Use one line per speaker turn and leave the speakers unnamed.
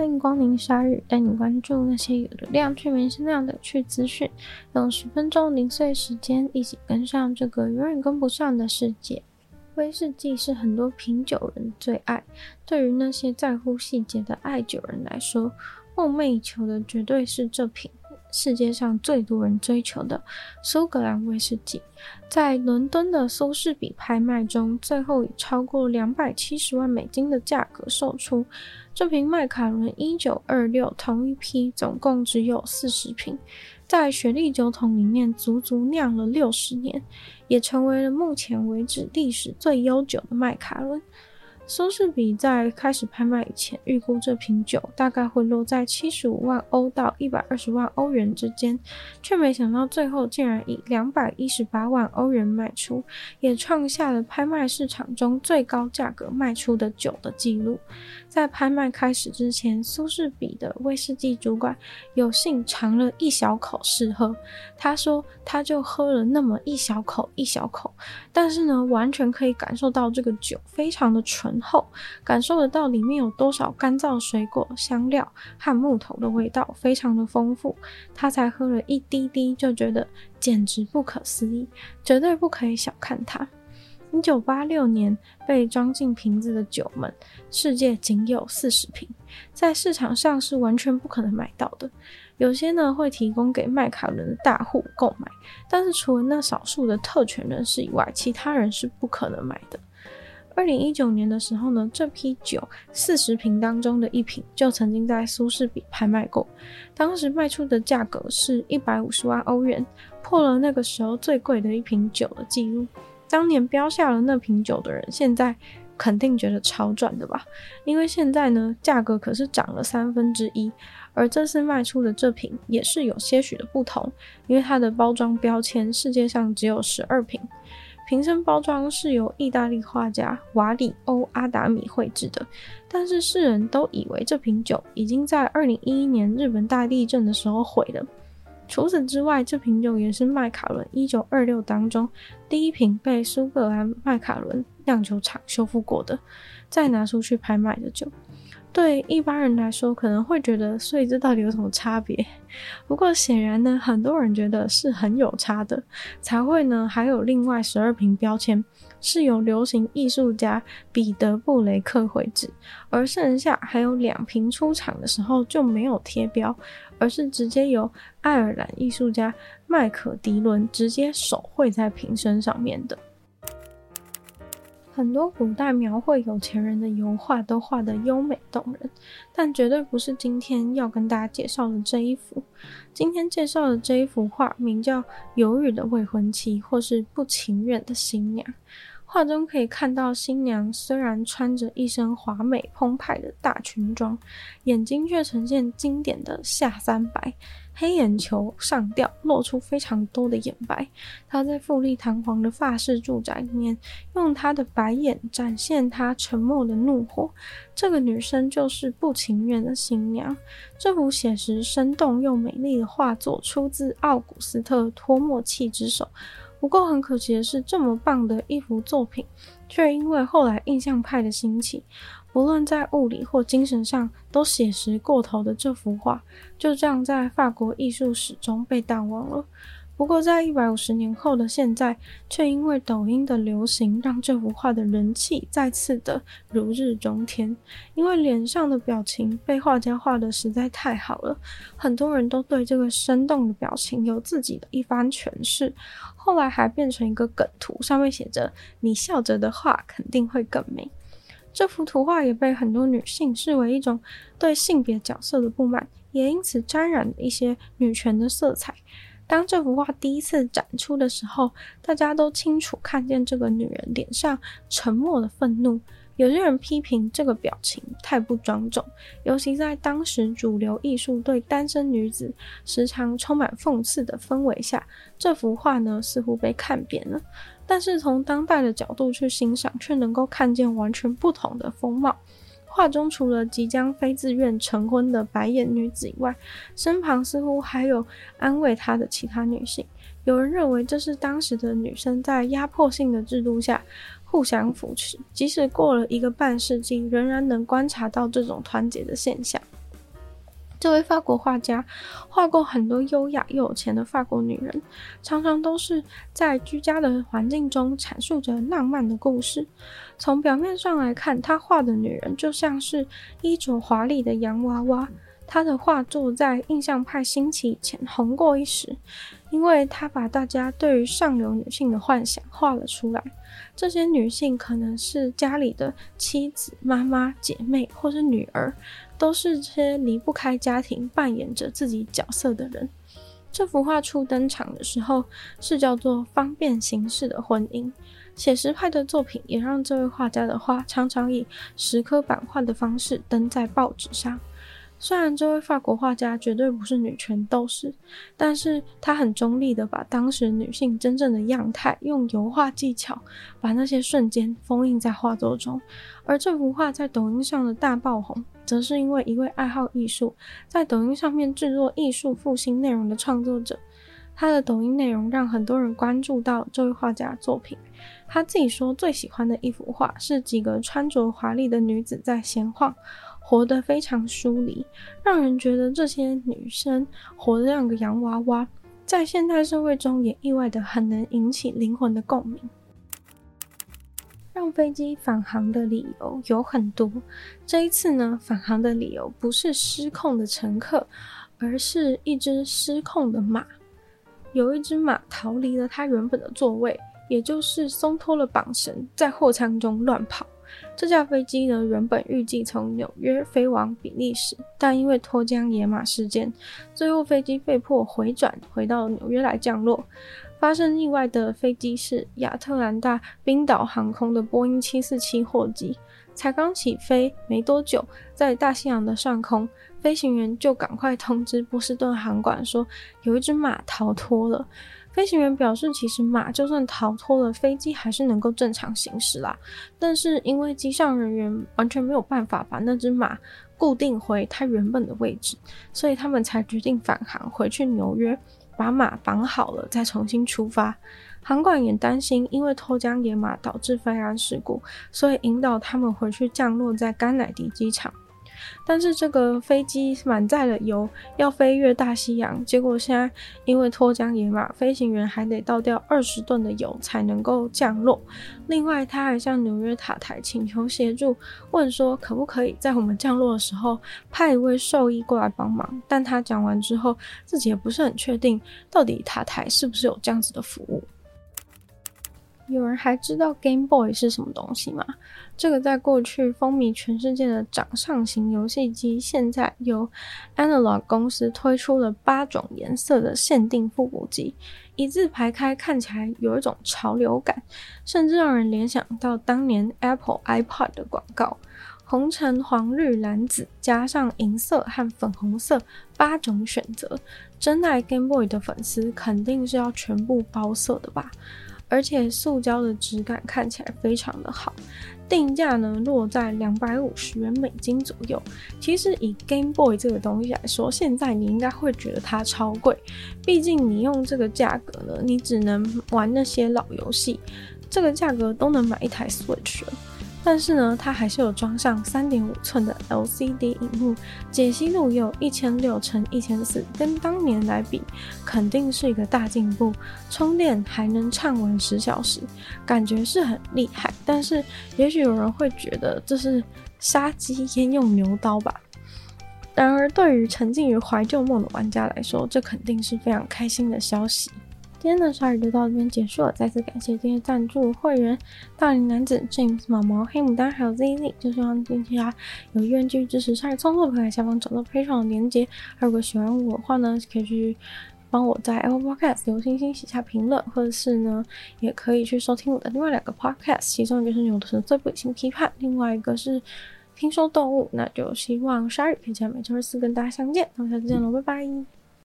欢迎光临鲨鱼，带你关注那些有流量却没声量的趣资讯。用十分钟零碎时间，一起跟上这个永远跟不上的世界。威士忌是很多品酒人的最爱，对于那些在乎细节的爱酒人来说，梦寐以求的绝对是这瓶。世界上最多人追求的苏格兰威士忌，在伦敦的苏士比拍卖中，最后以超过两百七十万美金的价格售出。这瓶麦卡伦一九二六同一批，总共只有四十瓶，在雪莉酒桶里面足足酿了六十年，也成为了目前为止历史最悠久的麦卡伦。苏士比在开始拍卖以前，预估这瓶酒大概会落在七十五万欧到一百二十万欧元之间，却没想到最后竟然以两百一十八万欧元卖出，也创下了拍卖市场中最高价格卖出的酒的记录。在拍卖开始之前，苏士比的威士忌主管有幸尝了一小口试喝，他说他就喝了那么一小口一小口，但是呢，完全可以感受到这个酒非常的纯。后感受得到里面有多少干燥水果、香料和木头的味道，非常的丰富。他才喝了一滴滴，就觉得简直不可思议，绝对不可以小看它。一九八六年被装进瓶子的酒们，世界仅有四十瓶，在市场上是完全不可能买到的。有些呢会提供给麦卡伦的大户购买，但是除了那少数的特权人士以外，其他人是不可能买的。二零一九年的时候呢，这批酒四十瓶当中的一瓶就曾经在苏士比拍卖过，当时卖出的价格是一百五十万欧元，破了那个时候最贵的一瓶酒的记录。当年标下了那瓶酒的人，现在肯定觉得超赚的吧？因为现在呢，价格可是涨了三分之一，而这次卖出的这瓶也是有些许的不同，因为它的包装标签世界上只有十二瓶。瓶身包装是由意大利画家瓦里欧阿达米绘制的，但是世人都以为这瓶酒已经在二零一一年日本大地震的时候毁了。除此之外，这瓶酒也是麦卡伦一九二六当中第一瓶被苏格兰麦卡伦酿酒厂修复过的，再拿出去拍卖的酒。对一般人来说，可能会觉得，所以这到底有什么差别？不过显然呢，很多人觉得是很有差的，才会呢还有另外十二瓶标签是由流行艺术家彼得布雷克绘制，而剩下还有两瓶出厂的时候就没有贴标，而是直接由爱尔兰艺术家麦可迪伦直接手绘在瓶身上面的。很多古代描绘有钱人的油画都画得优美动人，但绝对不是今天要跟大家介绍的这一幅。今天介绍的这一幅画名叫《犹豫的未婚妻》或是《不情愿的新娘》。画中可以看到新娘虽然穿着一身华美澎湃的大裙装，眼睛却呈现经典的下三白。黑眼球上吊，露出非常多的眼白。她在富丽堂皇的法式住宅里面，用她的白眼展现她沉默的怒火。这个女生就是不情愿的新娘。这幅写实、生动又美丽的画作出自奥古斯特·托莫契之手。不过很可惜的是，这么棒的一幅作品，却因为后来印象派的兴起。不论在物理或精神上都写实过头的这幅画，就这样在法国艺术史中被淡忘了。不过，在一百五十年后的现在，却因为抖音的流行，让这幅画的人气再次的如日中天。因为脸上的表情被画家画得实在太好了，很多人都对这个生动的表情有自己的一番诠释。后来还变成一个梗图，上面写着“你笑着的话肯定会更美”。这幅图画也被很多女性视为一种对性别角色的不满，也因此沾染了一些女权的色彩。当这幅画第一次展出的时候，大家都清楚看见这个女人脸上沉默的愤怒。有些人批评这个表情太不庄重，尤其在当时主流艺术对单身女子时常充满讽刺的氛围下，这幅画呢似乎被看扁了。但是从当代的角度去欣赏，却能够看见完全不同的风貌。画中除了即将非自愿成婚的白眼女子以外，身旁似乎还有安慰她的其他女性。有人认为这是当时的女生在压迫性的制度下。互相扶持，即使过了一个半世纪，仍然能观察到这种团结的现象。这位法国画家画过很多优雅又有钱的法国女人，常常都是在居家的环境中阐述着浪漫的故事。从表面上来看，他画的女人就像是衣着华丽的洋娃娃。他的画作在印象派兴起以前红过一时，因为他把大家对于上流女性的幻想画了出来。这些女性可能是家里的妻子、妈妈、姐妹，或是女儿，都是这些离不开家庭、扮演着自己角色的人。这幅画初登场的时候是叫做“方便行事的婚姻”。写实派的作品也让这位画家的画常常以石刻版画的方式登在报纸上。虽然这位法国画家绝对不是女权斗士，但是他很中立的把当时女性真正的样态用油画技巧把那些瞬间封印在画作中。而这幅画在抖音上的大爆红，则是因为一位爱好艺术，在抖音上面制作艺术复兴内容的创作者，他的抖音内容让很多人关注到这位画家的作品。他自己说最喜欢的一幅画是几个穿着华丽的女子在闲晃。活得非常疏离，让人觉得这些女生活得像个洋娃娃，在现代社会中也意外的很能引起灵魂的共鸣。让飞机返航的理由有很多，这一次呢，返航的理由不是失控的乘客，而是一只失控的马。有一只马逃离了它原本的座位，也就是松脱了绑绳，在货舱中乱跑。这架飞机呢，原本预计从纽约飞往比利时，但因为脱缰野马事件，最后飞机被迫回转回到纽约来降落。发生意外的飞机是亚特兰大冰岛航空的波音七四七货机，才刚起飞没多久，在大西洋的上空，飞行员就赶快通知波士顿航管说，有一只马逃脱了。飞行员表示，其实马就算逃脱了，飞机还是能够正常行驶啦。但是因为机上人员完全没有办法把那只马固定回它原本的位置，所以他们才决定返航回去纽约，把马绑好了再重新出发。航管也担心因为脱缰野马导致飞安事故，所以引导他们回去降落在甘乃迪机场。但是这个飞机满载了油，要飞越大西洋，结果现在因为脱缰野马，飞行员还得倒掉二十吨的油才能够降落。另外，他还向纽约塔台请求协助，问说可不可以在我们降落的时候派一位兽医过来帮忙。但他讲完之后，自己也不是很确定到底塔台是不是有这样子的服务。有人还知道 Game Boy 是什么东西吗？这个在过去风靡全世界的掌上型游戏机，现在由 Analog 公司推出了八种颜色的限定复古机，一字排开，看起来有一种潮流感，甚至让人联想到当年 Apple iPod 的广告：红橙黄绿蓝紫，加上银色和粉红色八种选择。真爱 Game Boy 的粉丝肯定是要全部包色的吧？而且塑胶的质感看起来非常的好，定价呢落在两百五十元美金左右。其实以 Game Boy 这个东西来说，现在你应该会觉得它超贵，毕竟你用这个价格呢，你只能玩那些老游戏，这个价格都能买一台 Switch 了。但是呢，它还是有装上三点五寸的 LCD 荧幕，解析度有一千六乘一千四，跟当年来比，肯定是一个大进步。充电还能畅玩十小时，感觉是很厉害。但是，也许有人会觉得这是杀鸡焉用牛刀吧？然而，对于沉浸于怀旧梦的玩家来说，这肯定是非常开心的消息。今天的鲨鱼就到这边结束了，再次感谢今天赞助会员大龄男子 James、毛毛、黑牡丹还有 ZZ，就希望近期啊有意愿继续支持鲨鱼创作，可以在下方找到 Patreon 连结。如果喜欢我的话呢，可以去帮我在 Apple Podcast 留星星、写下评论，或者是呢，也可以去收听我的另外两个 Podcast，其中一个是有的是最不理性批判，另外一个是听说动物。那就希望鲨鱼可以在每周四跟大家相见，那我们下次见喽，拜拜。